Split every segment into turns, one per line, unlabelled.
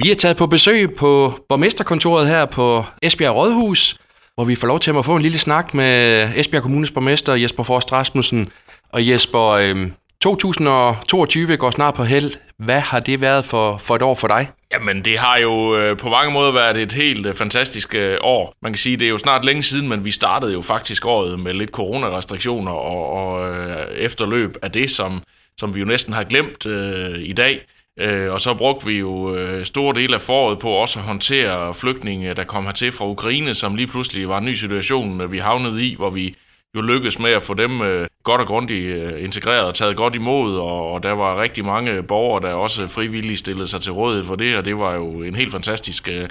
Vi er taget på besøg på borgmesterkontoret her på Esbjerg Rådhus, hvor vi får lov til at få en lille snak med Esbjerg Kommunes borgmester Jesper Forst Rasmussen. Og Jesper, øh, 2022 går snart på held. Hvad har det været for, for et år for dig?
Jamen, det har jo øh, på mange måder været et helt øh, fantastisk øh, år. Man kan sige, det er jo snart længe siden, men vi startede jo faktisk året med lidt coronarestriktioner og, og øh, efterløb af det, som, som vi jo næsten har glemt øh, i dag. Øh, og så brugte vi jo øh, store dele af foråret på også at håndtere flygtninge, der kom hertil fra Ukraine, som lige pludselig var en ny situation, øh, vi havnede i, hvor vi jo lykkedes med at få dem øh, godt og grundigt øh, integreret og taget godt imod, og, og der var rigtig mange borgere, der også frivilligt stillede sig til rådighed for det, og det var jo en helt fantastisk øh,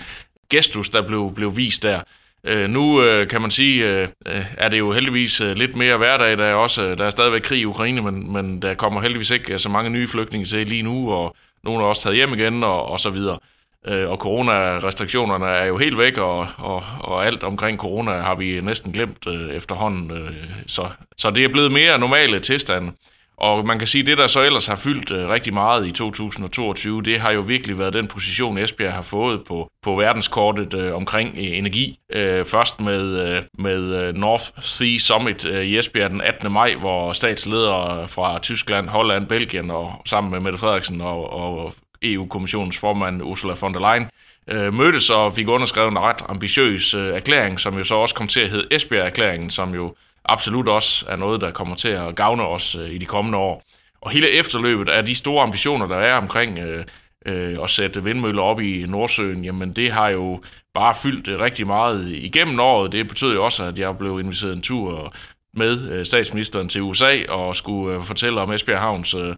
gestus, der blev, blev vist der. Øh, nu øh, kan man sige, øh, øh er det jo heldigvis øh, lidt mere hverdag. Der er, også, øh, der er stadigvæk krig i Ukraine, men, men der kommer heldigvis ikke så mange nye flygtninge til lige nu, og nogle er også taget hjem igen, og, og så videre. Øh, og coronarestriktionerne er jo helt væk, og, og, og alt omkring corona har vi næsten glemt øh, efterhånden. Øh, så, så det er blevet mere normale tilstande. Og man kan sige, at det, der så ellers har fyldt øh, rigtig meget i 2022, det har jo virkelig været den position, Esbjerg har fået på, på verdenskortet øh, omkring øh, energi. Øh, først med, øh, med øh, North Sea Summit øh, i Esbjerg den 18. maj, hvor statsledere fra Tyskland, Holland, Belgien og sammen med Mette Frederiksen og, og EU-kommissionens formand Ursula von der Leyen øh, mødtes og fik underskrevet en ret ambitiøs øh, erklæring, som jo så også kom til at hedde Esbjerg-erklæringen, som jo absolut også er noget, der kommer til at gavne os øh, i de kommende år. Og hele efterløbet af de store ambitioner, der er omkring øh, øh, at sætte vindmøller op i Nordsøen, jamen det har jo bare fyldt øh, rigtig meget igennem året. Det betød jo også, at jeg blev inviteret en tur med øh, statsministeren til USA og skulle øh, fortælle om Esbjerg Havns øh,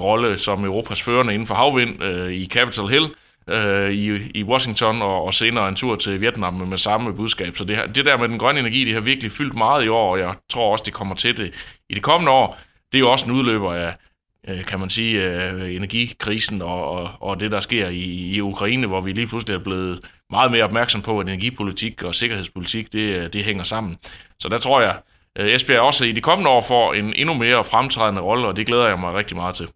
rolle som Europas førende inden for havvind øh, i Capitol Hill øh, i, i Washington, og, og senere en tur til Vietnam med, med samme budskab. Så det, her, det der med den grønne energi, det har virkelig fyldt meget i år, og jeg tror også, det kommer til det i det kommende år. Det er jo også en udløber af, øh, kan man sige, øh, energikrisen og, og, og det, der sker i, i Ukraine, hvor vi lige pludselig er blevet meget mere opmærksom på, at energipolitik og sikkerhedspolitik, det, øh, det hænger sammen. Så der tror jeg, øh, Esbjerg også i de kommende år får en endnu mere fremtrædende rolle, og det glæder jeg mig rigtig meget til.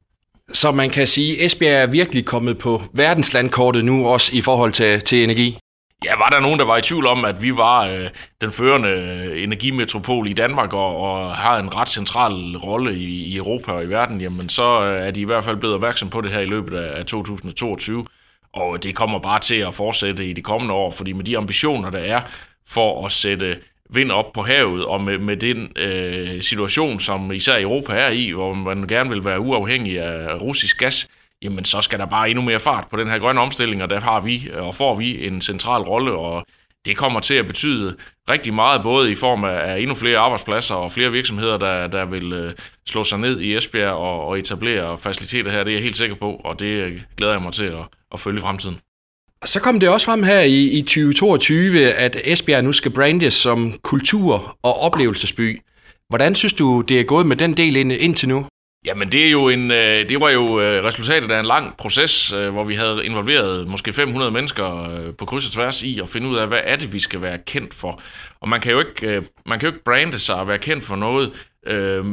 Så man kan sige, at Esbjerg er virkelig kommet på verdenslandkortet nu, også i forhold til, til energi.
Ja, var der nogen, der var i tvivl om, at vi var øh, den førende øh, energimetropol i Danmark og, og har en ret central rolle i, i Europa og i verden, jamen så øh, er de i hvert fald blevet opmærksom på det her i løbet af, af 2022. Og det kommer bare til at fortsætte i de kommende år, fordi med de ambitioner, der er for at sætte vind op på havet, og med, med den øh, situation, som især Europa er i, hvor man gerne vil være uafhængig af russisk gas, jamen så skal der bare endnu mere fart på den her grønne omstilling, og der har vi øh, og får vi en central rolle, og det kommer til at betyde rigtig meget, både i form af endnu flere arbejdspladser og flere virksomheder, der, der vil øh, slå sig ned i Esbjerg og, og etablere faciliteter her. Det er jeg helt sikker på, og det øh, glæder jeg mig til at, at følge i fremtiden.
Så kom det også frem her i, i 2022, at Esbjerg nu skal brandes som kultur- og oplevelsesby. Hvordan synes du, det er gået med den del ind, indtil nu?
Jamen det, er jo en, øh, det var jo øh, resultatet af en lang proces, øh, hvor vi havde involveret måske 500 mennesker øh, på kryds og tværs i at finde ud af, hvad er det, vi skal være kendt for. Og man kan jo ikke, øh, man kan jo ikke brande sig og være kendt for noget, øh,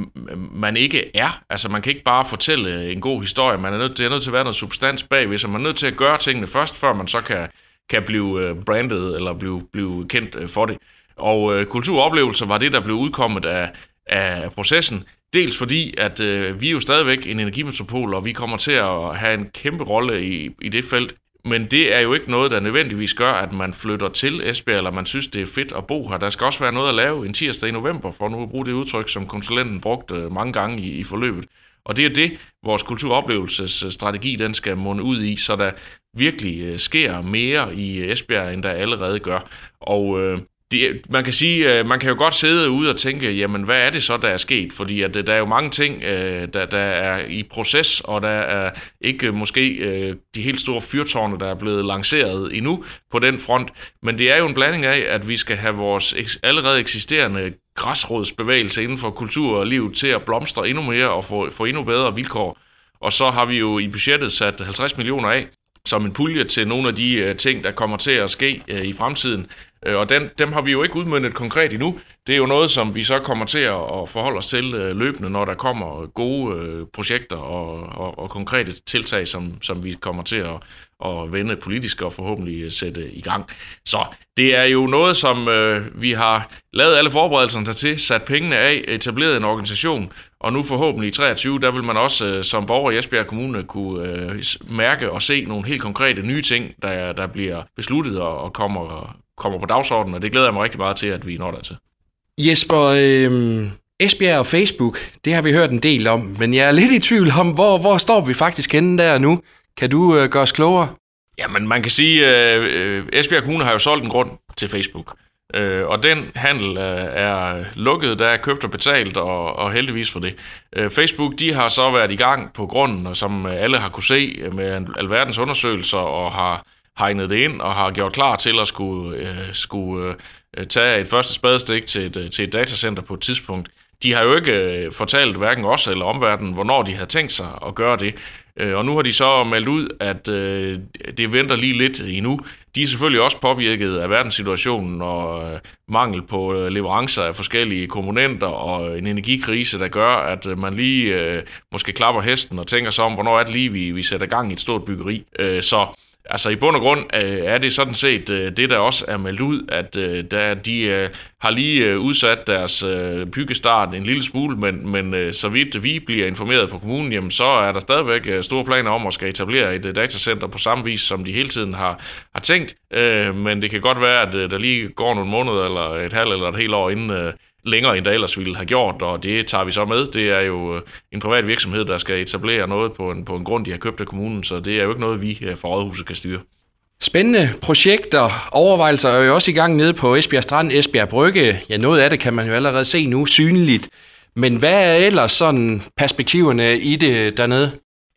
man ikke er. Altså man kan ikke bare fortælle en god historie, man er nødt til, er nødt til at være noget substans bagved, så man er nødt til at gøre tingene først, før man så kan, kan blive øh, brandet eller blive, blive kendt for det. Og øh, kulturoplevelser var det, der blev udkommet af, af processen. Dels fordi, at øh, vi er jo stadigvæk en energimetropol, og vi kommer til at have en kæmpe rolle i, i det felt. Men det er jo ikke noget, der nødvendigvis gør, at man flytter til Esbjerg, eller man synes, det er fedt at bo her. Der skal også være noget at lave en tirsdag i november, for nu at bruge det udtryk, som konsulenten brugte øh, mange gange i, i forløbet. Og det er det, vores kulturoplevelsesstrategi den skal munde ud i, så der virkelig øh, sker mere i Esbjerg, end der allerede gør. Og øh, det, man kan sige, øh, man kan jo godt sidde ude og tænke, jamen hvad er det så, der er sket? Fordi at, øh, der er jo mange ting, øh, der, der er i proces, og der er ikke måske de helt store fyrtårne, der er blevet lanceret endnu på den front. Men det er jo en blanding af, at vi skal have vores allerede eksisterende græsrådsbevægelse inden for kultur og liv til at blomstre endnu mere og få, få endnu bedre vilkår. Og så har vi jo i budgettet sat 50 millioner af som en pulje til nogle af de ting, der kommer til at ske i fremtiden. Øh, og den, dem har vi jo ikke udmyndet konkret endnu. Det er jo noget, som vi så kommer til at forholde os til øh, løbende, når der kommer gode øh, projekter og, og, og konkrete tiltag, som, som vi kommer til at, at vende politisk og forhåbentlig øh, sætte i gang. Så det er jo noget, som øh, vi har lavet alle forberedelserne til, sat pengene af, etableret en organisation, og nu forhåbentlig i 23, der vil man også øh, som borger i Esbjerg Kommune kunne øh, mærke og se nogle helt konkrete nye ting, der, der bliver besluttet og, og kommer, kommer på dagsordenen, og det glæder jeg mig rigtig meget til, at vi når der til.
Jesper, øh, Esbjerg og Facebook, det har vi hørt en del om, men jeg er lidt i tvivl om, hvor, hvor står vi faktisk henne der nu? Kan du øh, gøre os klogere?
Jamen, man kan sige, at øh, Esbjerg Kommune har jo solgt en grund til Facebook. Øh, og den handel øh, er lukket, der er købt og betalt, og, og heldigvis for det. Øh, Facebook de har så været i gang på grunden, og som alle har kunne se med alverdens undersøgelser, og har hegnet det ind, og har gjort klar til at skulle, øh, skulle øh, tage et første spadestik til et, øh, til et datacenter på et tidspunkt. De har jo ikke øh, fortalt hverken os eller omverdenen, hvornår de havde tænkt sig at gøre det. Øh, og nu har de så meldt ud, at øh, det venter lige lidt endnu. De er selvfølgelig også påvirket af verdenssituationen og øh, mangel på leverancer af forskellige komponenter og en energikrise, der gør, at man lige måske klapper hesten og tænker sig om, hvornår er det lige, vi, vi sætter gang i et stort byggeri. så Altså i bund og grund øh, er det sådan set øh, det, der også er meldt ud, at øh, der, de øh, har lige øh, udsat deres øh, byggestart en lille smule, men, men øh, så vidt vi bliver informeret på kommunen, jamen, så er der stadigvæk øh, store planer om at skal etablere et øh, datacenter på samme vis, som de hele tiden har, har tænkt. Øh, men det kan godt være, at øh, der lige går nogle måneder eller et halvt eller et helt år inden... Øh, længere end der ellers ville have gjort, og det tager vi så med. Det er jo øh, en privat virksomhed, der skal etablere noget på en, på en grund, de har købt af kommunen, så det er jo ikke noget, vi øh, fra Rådhuset kan styre.
Spændende projekter, overvejelser er jo også i gang nede på Esbjerg Strand, Esbjerg Brygge. Ja, noget af det kan man jo allerede se nu synligt. Men hvad er ellers sådan perspektiverne i det dernede?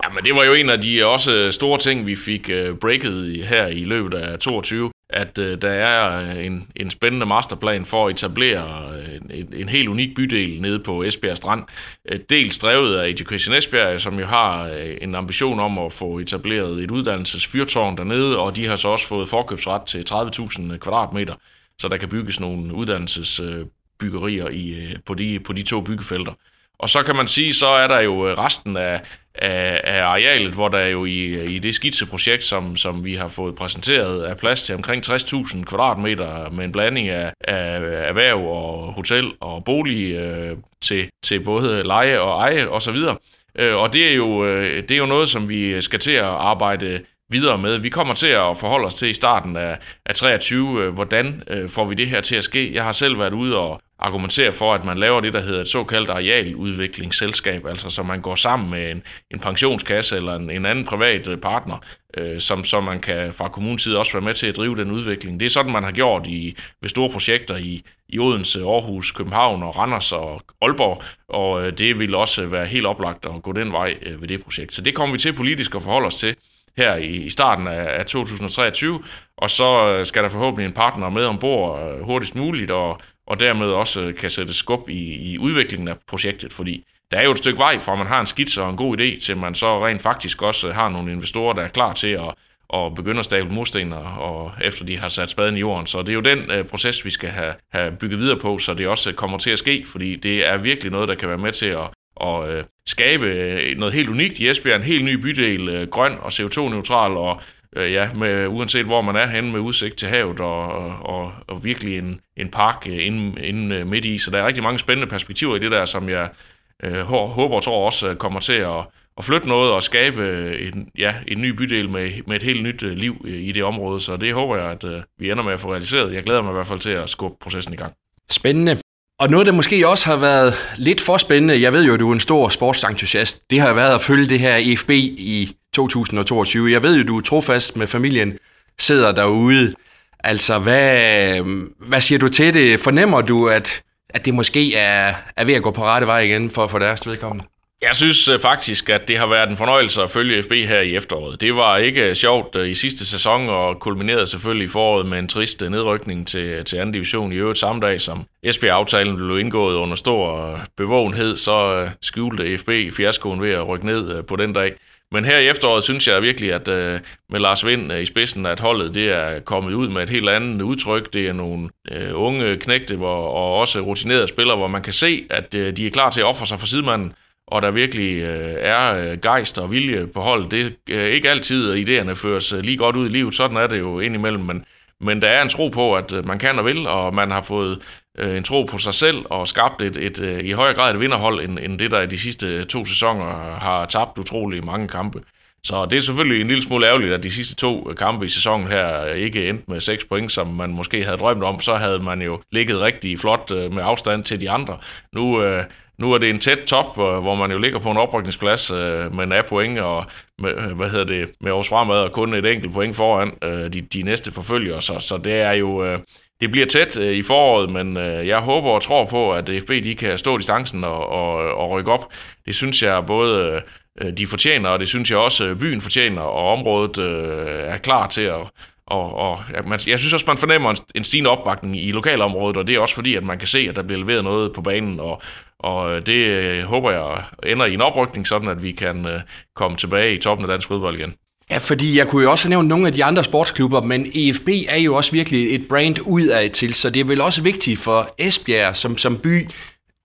Jamen, det var jo en af de også store ting, vi fik uh, breaket her i løbet af 22 at øh, der er øh, en, en spændende masterplan for at etablere øh, en, en helt unik bydel nede på Esbjerg Strand. Øh, dels drevet af Education Esbjerg, som jo har en ambition om at få etableret et uddannelsesfyrtårn dernede, og de har så også fået forkøbsret til 30.000 kvadratmeter, så der kan bygges nogle uddannelsesbyggerier i, på, de, på de to byggefelter. Og så kan man sige, så er der jo resten af, af, af arealet, hvor der jo i, i det skitseprojekt, som, som vi har fået præsenteret, er plads til omkring 60.000 kvadratmeter med en blanding af, af erhverv og hotel og bolig øh, til, til både leje og eje osv. Øh, og det er, jo, øh, det er jo noget, som vi skal til at arbejde videre med. Vi kommer til at forholde os til i starten af, af 23, øh, hvordan øh, får vi det her til at ske. Jeg har selv været ude og, argumenterer for, at man laver det, der hedder et såkaldt arealudviklingsselskab, altså så man går sammen med en, en pensionskasse eller en, en anden privat øh, partner, øh, som, som man kan fra kommunens side også være med til at drive den udvikling. Det er sådan, man har gjort i, ved store projekter i, i Odense, Aarhus, København og Randers og Aalborg, og øh, det vil også være helt oplagt at gå den vej øh, ved det projekt. Så det kommer vi til politisk at forholde os til her i, i starten af, af 2023, og så øh, skal der forhåbentlig en partner med ombord øh, hurtigst muligt, og og dermed også øh, kan sætte skub i, i udviklingen af projektet, fordi der er jo et stykke vej fra, at man har en skitse og en god idé, til man så rent faktisk også øh, har nogle investorer, der er klar til at, at begynde at stable mursten, og efter de har sat spaden i jorden. Så det er jo den uh, proces, vi skal have, have bygget videre på, så det også kommer til at ske, fordi det er virkelig noget, der kan være med til at, at uh, skabe noget helt unikt i Esbjerg, en helt ny bydel, uh, grøn og CO2-neutral, og øh, ja, med, uanset hvor man er henne med udsigt til havet og, og, og virkelig en, en park øh, inde, inde øh, midt i. Så der er rigtig mange spændende perspektiver i det der, som jeg øh, håber og tror også øh, kommer til at, at flytte noget og skabe en, ja, en ny bydel med, med et helt nyt øh, liv i det område. Så det håber jeg, at vi ender med at få realiseret. Jeg glæder mig i hvert fald til at skubbe processen i gang.
Spændende. Og noget, der måske også har været lidt for spændende, jeg ved jo, at du er en stor sportsentusiast, det har været at følge det her EFB i 2022. Jeg ved jo, du er trofast med familien, sidder derude. Altså, hvad, hvad siger du til det? Fornemmer du, at, at det måske er, er ved at gå på rette vej igen for, for deres vedkommende?
Jeg synes øh, faktisk, at det har været en fornøjelse at følge FB her i efteråret. Det var ikke øh, sjovt øh, i sidste sæson, og kulminerede selvfølgelig i foråret med en trist nedrykning til, til anden division i øvrigt samme dag, som Esbjerg-aftalen blev indgået under stor bevågenhed, så skjulte FB fiaskoen ved at rykke ned på den dag. men her i efteråret synes jeg virkelig, at øh, med Lars Vind i spidsen, at holdet det er kommet ud med et helt andet udtryk. Det er nogle øh, unge knægte hvor, og også rutinerede spillere, hvor man kan se, at øh, de er klar til at ofre sig for sidemanden og der virkelig øh, er øh, gejst og vilje på holdet. Det er ikke altid, at idéerne føres øh, lige godt ud i livet. Sådan er det jo indimellem, men, men der er en tro på, at man kan og vil, og man har fået øh, en tro på sig selv og skabt et, et, et i højere grad et vinderhold, end, end det, der i de sidste to sæsoner har tabt utrolig mange kampe. Så det er selvfølgelig en lille smule ærgerligt, at de sidste to kampe i sæsonen her ikke endte med 6 point, som man måske havde drømt om. Så havde man jo ligget rigtig flot med afstand til de andre. Nu, nu er det en tæt top, hvor man jo ligger på en oprykningsplads øh, med en point, og med, øh, hvad hedder det, med års fremad og kun et enkelt point foran øh, de, de næste forfølgere. Så, så det er jo det bliver tæt øh, i foråret, men øh, jeg håber og tror på, at FB de kan stå distancen og, og, og rykke op. Det synes jeg både øh, de fortjener, og det synes jeg også byen fortjener, og området øh, er klar til at... Og, og man, jeg synes også, man fornemmer en, en stigende opbakning i lokalområdet, og det er også fordi, at man kan se, at der bliver leveret noget på banen, og, og det øh, håber jeg ender i en oprykning, sådan at vi kan øh, komme tilbage i toppen af dansk fodbold igen.
Ja, fordi jeg kunne jo også nævne nogle af de andre sportsklubber, men EFB er jo også virkelig et brand ud af til, så det er vel også vigtigt for Esbjerg som, som by,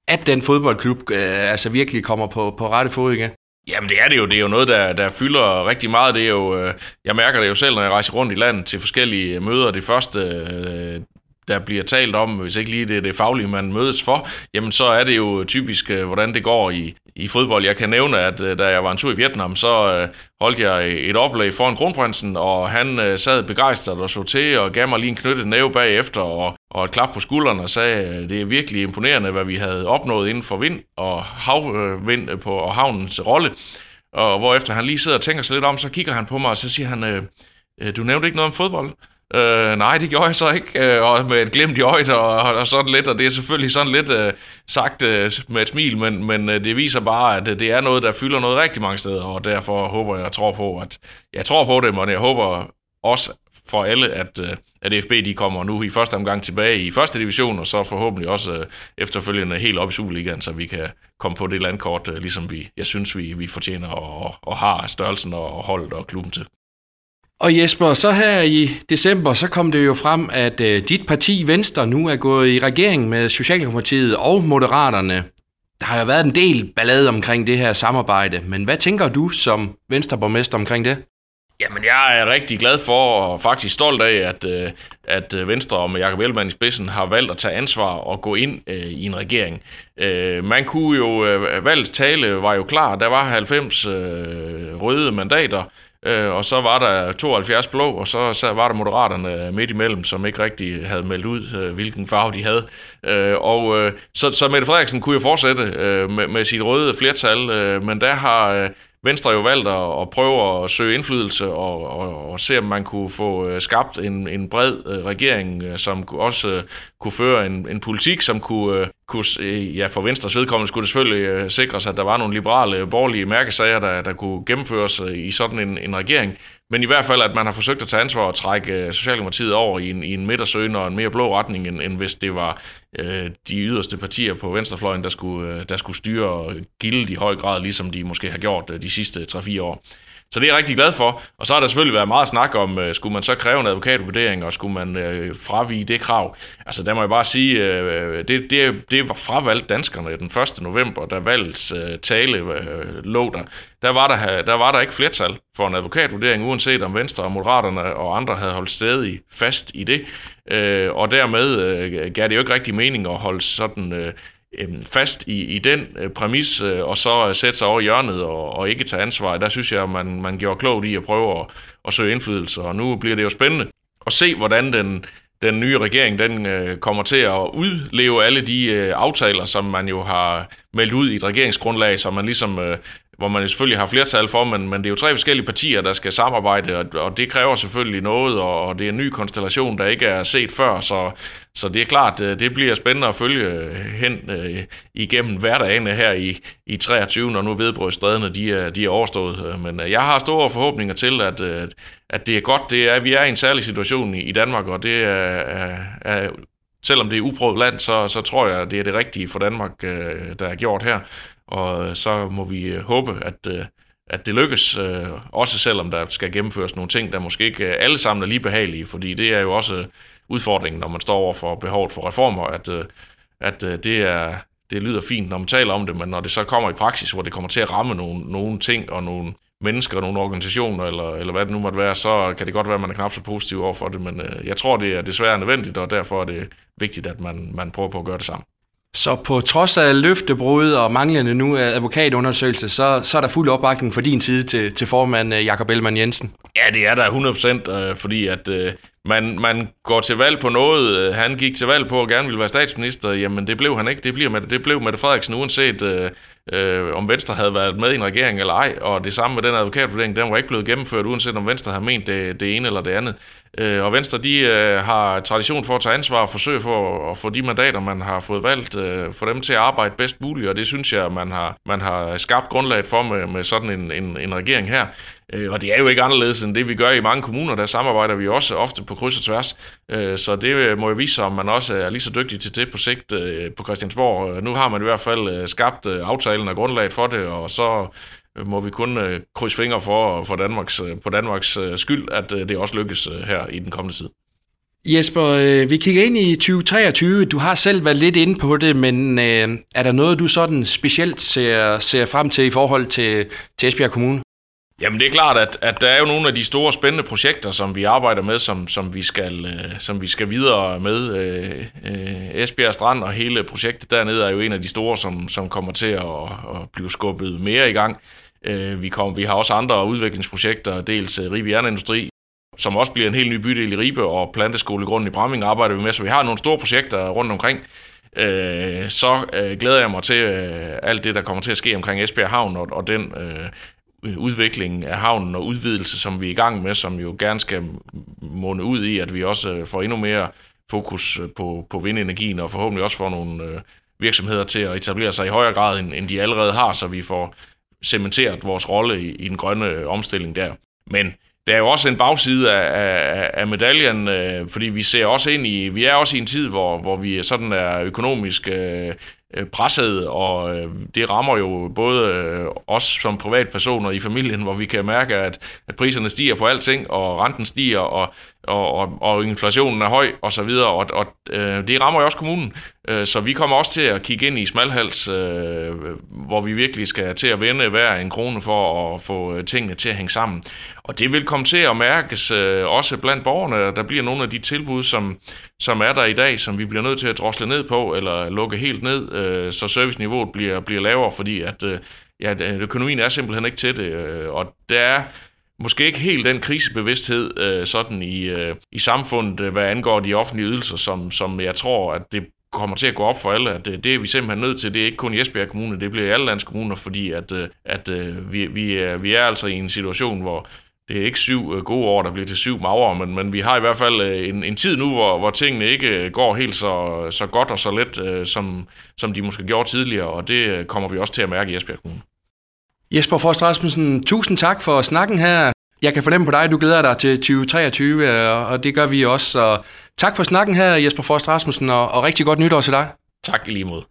at den fodboldklub øh, altså virkelig kommer på, på rette fod igen.
Jamen det er det jo. Det er jo noget, der, der fylder rigtig meget. Det er jo, øh, jeg mærker det jo selv, når jeg rejser rundt i landet til forskellige møder. Det første, øh, der bliver talt om, hvis ikke lige det er det faglige, man mødes for, jamen så er det jo typisk, øh, hvordan det går i, i fodbold. Jeg kan nævne, at øh, da jeg var en tur i Vietnam, så øh, holdt jeg et oplæg foran kronprinsen, og han øh, sad begejstret og så til, og gav mig lige en knyttet næve bagefter, og, og et klap på skulderen, og sagde, det er virkelig imponerende, hvad vi havde opnået inden for vind og havvind på og havnens rolle. Og hvorefter han lige sidder og tænker sig lidt om, så kigger han på mig, og så siger han, du nævnte ikke noget om fodbold? Øh, nej, det gjorde jeg så ikke, øh, og med et glimt i øjet og, og sådan lidt, og det er selvfølgelig sådan lidt øh, sagt øh, med et smil, men, men øh, det viser bare, at øh, det er noget, der fylder noget rigtig mange steder, og derfor håber jeg og tror på, at jeg tror på det, men jeg håber også for alle, at, øh, at FB de kommer nu i første omgang tilbage i første division, og så forhåbentlig også øh, efterfølgende helt op i Superligaen, så vi kan komme på det landkort, øh, ligesom vi, jeg synes, vi, vi fortjener og, og har størrelsen og holdet og klubben til.
Og Jesper, så her i december, så kom det jo frem, at øh, dit parti Venstre nu er gået i regering med Socialdemokratiet og Moderaterne. Der har jo været en del ballade omkring det her samarbejde, men hvad tænker du som Venstreborgmester omkring det?
Jamen, jeg er rigtig glad for og faktisk stolt af, at, øh, at øh, Venstre og med Jacob Ellemann i spidsen har valgt at tage ansvar og gå ind øh, i en regering. Øh, man kunne jo, øh, valgets tale var jo klar, der var 90 øh, røde mandater, Øh, og så var der 72 blå, og så, så var der moderaterne midt imellem, som ikke rigtig havde meldt ud, øh, hvilken farve de havde. Øh, og øh, så, så Mette Frederiksen kunne jo fortsætte øh, med, med sit røde flertal, øh, men der har øh, Venstre jo valgt at, at prøve at søge indflydelse og, og, og se, om man kunne få øh, skabt en, en bred øh, regering, øh, som også kunne føre en, en politik, som kunne, kunne, ja, for Venstres vedkommende skulle det selvfølgelig sikres, at der var nogle liberale, borgerlige mærkesager, der, der kunne gennemføres i sådan en, en regering. Men i hvert fald, at man har forsøgt at tage ansvar og trække Socialdemokratiet over i en, i en midtersøgende og en mere blå retning, end, end hvis det var øh, de yderste partier på venstrefløjen, der skulle, øh, der skulle styre gilde i høj grad, ligesom de måske har gjort øh, de sidste 3-4 år. Så det er jeg rigtig glad for. Og så har der selvfølgelig været meget snak om, øh, skulle man så kræve en advokatvurdering, og skulle man øh, fravige det krav? Altså der må jeg bare sige, øh, det, det, det var fravalgt danskerne den 1. november, da valgets øh, tale øh, lå der. Der var der, der var der ikke flertal for en advokatvurdering, uanset om Venstre og Moderaterne og andre havde holdt stadig fast i det. Øh, og dermed øh, gav det jo ikke rigtig mening at holde sådan... Øh, øh, fast i, i den øh, præmis, øh, og så øh, sætte sig over hjørnet og, og ikke tage ansvar. Der synes jeg, man, man gjorde klogt i at prøve at, at søge indflydelse, og nu bliver det jo spændende at se, hvordan den, den nye regering den øh, kommer til at udleve alle de øh, aftaler, som man jo har meldt ud i et regeringsgrundlag, som man ligesom øh, hvor man selvfølgelig har flertal for, men, men det er jo tre forskellige partier, der skal samarbejde, og, og det kræver selvfølgelig noget, og, og det er en ny konstellation, der ikke er set før, så, så det er klart, øh, det bliver spændende at følge øh, hen øh, igennem hverdagene her i, i 23, når nu vedbrødstrædene de er, de er overstået. Men øh, jeg har store forhåbninger til, at, at det er godt, det er, vi er i en særlig situation i, i Danmark, og det er, er, er selvom det er uprøvet land, så, så tror jeg, det er det rigtige for Danmark, der er gjort her. Og så må vi øh, håbe, at, øh, at det lykkes, øh, også selvom der skal gennemføres nogle ting, der måske ikke alle sammen er lige behagelige, fordi det er jo også udfordringen, når man står over for behovet for reformer, at, at det, er, det lyder fint, når man taler om det, men når det så kommer i praksis, hvor det kommer til at ramme nogle, nogle ting og nogle mennesker, nogle organisationer, eller, eller hvad det nu måtte være, så kan det godt være, at man er knap så positiv over for det, men jeg tror, det er desværre nødvendigt, og derfor er det vigtigt, at man, man prøver på at gøre det sammen.
Så på trods af løftebrud og manglende nu advokatundersøgelse, så, så er der fuld opbakning fra din side til, til formand øh, Jakob Ellemann Jensen?
Ja, det er der 100%, øh, fordi at øh, man, man går til valg på noget. Øh, han gik til valg på at gerne ville være statsminister. Jamen, det blev han ikke. Det, bliver med, det blev Mette Frederiksen, uanset øh, øh, om Venstre havde været med i en regering eller ej. Og det samme med den advokatvurdering, den var ikke blevet gennemført, uanset om Venstre havde ment det, det ene eller det andet. Øh, og Venstre, de øh, har tradition for at tage ansvar og forsøge for at få de mandater, man har fået valgt, øh, for dem til at arbejde bedst muligt. Og det synes jeg, man har, man har skabt grundlaget for med, med sådan en, en, en regering her. Øh, og det er jo ikke anderledes end det, vi gør i mange kommuner. Der samarbejder vi også ofte på kryds og tværs. Øh, så det øh, må jo vise sig, om man også er lige så dygtig til det på sigt øh, på Christiansborg. Øh, nu har man i hvert fald øh, skabt aftalen og grundlaget for det, og så må vi kun krydse fingre for, for Danmarks, på Danmarks skyld, at det også lykkes her i den kommende tid.
Jesper, vi kigger ind i 2023. Du har selv været lidt inde på det, men er der noget, du sådan specielt ser, ser frem til i forhold til, til Esbjerg Kommune?
Jamen det er klart, at, at der er jo nogle af de store spændende projekter, som vi arbejder med, som, som, vi, skal, øh, som vi skal videre med. Øh, øh, Esbjerg Strand og hele projektet dernede er jo en af de store, som, som kommer til at, at blive skubbet mere i gang. Øh, vi, kom, vi har også andre udviklingsprojekter, dels øh, Ribe Jernindustri, som også bliver en helt ny bydel i Ribe, og Planteskolegrunden i Bramming arbejder vi med, så vi har nogle store projekter rundt omkring. Øh, så øh, glæder jeg mig til øh, alt det, der kommer til at ske omkring Esbjerg Havn, og, og den Øh, Øh, udviklingen af havnen og udvidelse, som vi er i gang med, som jo gerne skal måne ud i, at vi også øh, får endnu mere fokus øh, på, på vindenergien, og forhåbentlig også får nogle virksomheder til at etablere sig i højere grad, end, end de allerede har, så vi får cementeret vores rolle i, i den grønne omstilling der. Men der er jo også en bagside af, af, af medaljen, øh, fordi vi ser også ind i, vi er også i en tid, hvor, hvor vi sådan er økonomisk Øh, Øh, presset, og øh, det rammer jo både øh, os som privatpersoner i familien, hvor vi kan mærke, at, at priserne stiger på alting, og renten stiger, og, og, og, og inflationen er høj, og så videre, og, og det rammer jo også kommunen. så vi kommer også til at kigge ind i smalhals, hvor vi virkelig skal til at vende hver en krone for at få tingene til at hænge sammen. Og det vil komme til at mærkes øh, også blandt borgerne. Der bliver nogle af de tilbud, som, som er der i dag, som vi bliver nødt til at drosle ned på, eller lukke helt ned, øh, så serviceniveauet bliver, bliver lavere, fordi at, øh, ja, økonomien er simpelthen ikke til det. Øh, og der er måske ikke helt den krisebevidsthed øh, sådan i, øh, i samfundet, øh, hvad angår de offentlige ydelser, som, som jeg tror, at det kommer til at gå op for alle, at det, det er vi simpelthen nødt til. Det er ikke kun Jesbjerg Kommune, det bliver alle landskommuner, fordi at, øh, at vi, vi, er, vi er altså i en situation, hvor det er ikke syv øh, gode år, der bliver til syv magre, men, men vi har i hvert fald øh, en, en tid nu, hvor, hvor tingene ikke øh, går helt så, så godt og så let, som, som de måske gjorde tidligere, og det kommer vi også til at mærke i Esbjerg Kommune.
Jesper Forst Rasmussen, tusind tak for snakken her. Jeg kan fornemme på dig, at du glæder dig til 2023, og det gør vi også. Så tak for snakken her, Jesper Forst Rasmussen, og, og rigtig godt nytår til dig.
Tak i lige måde.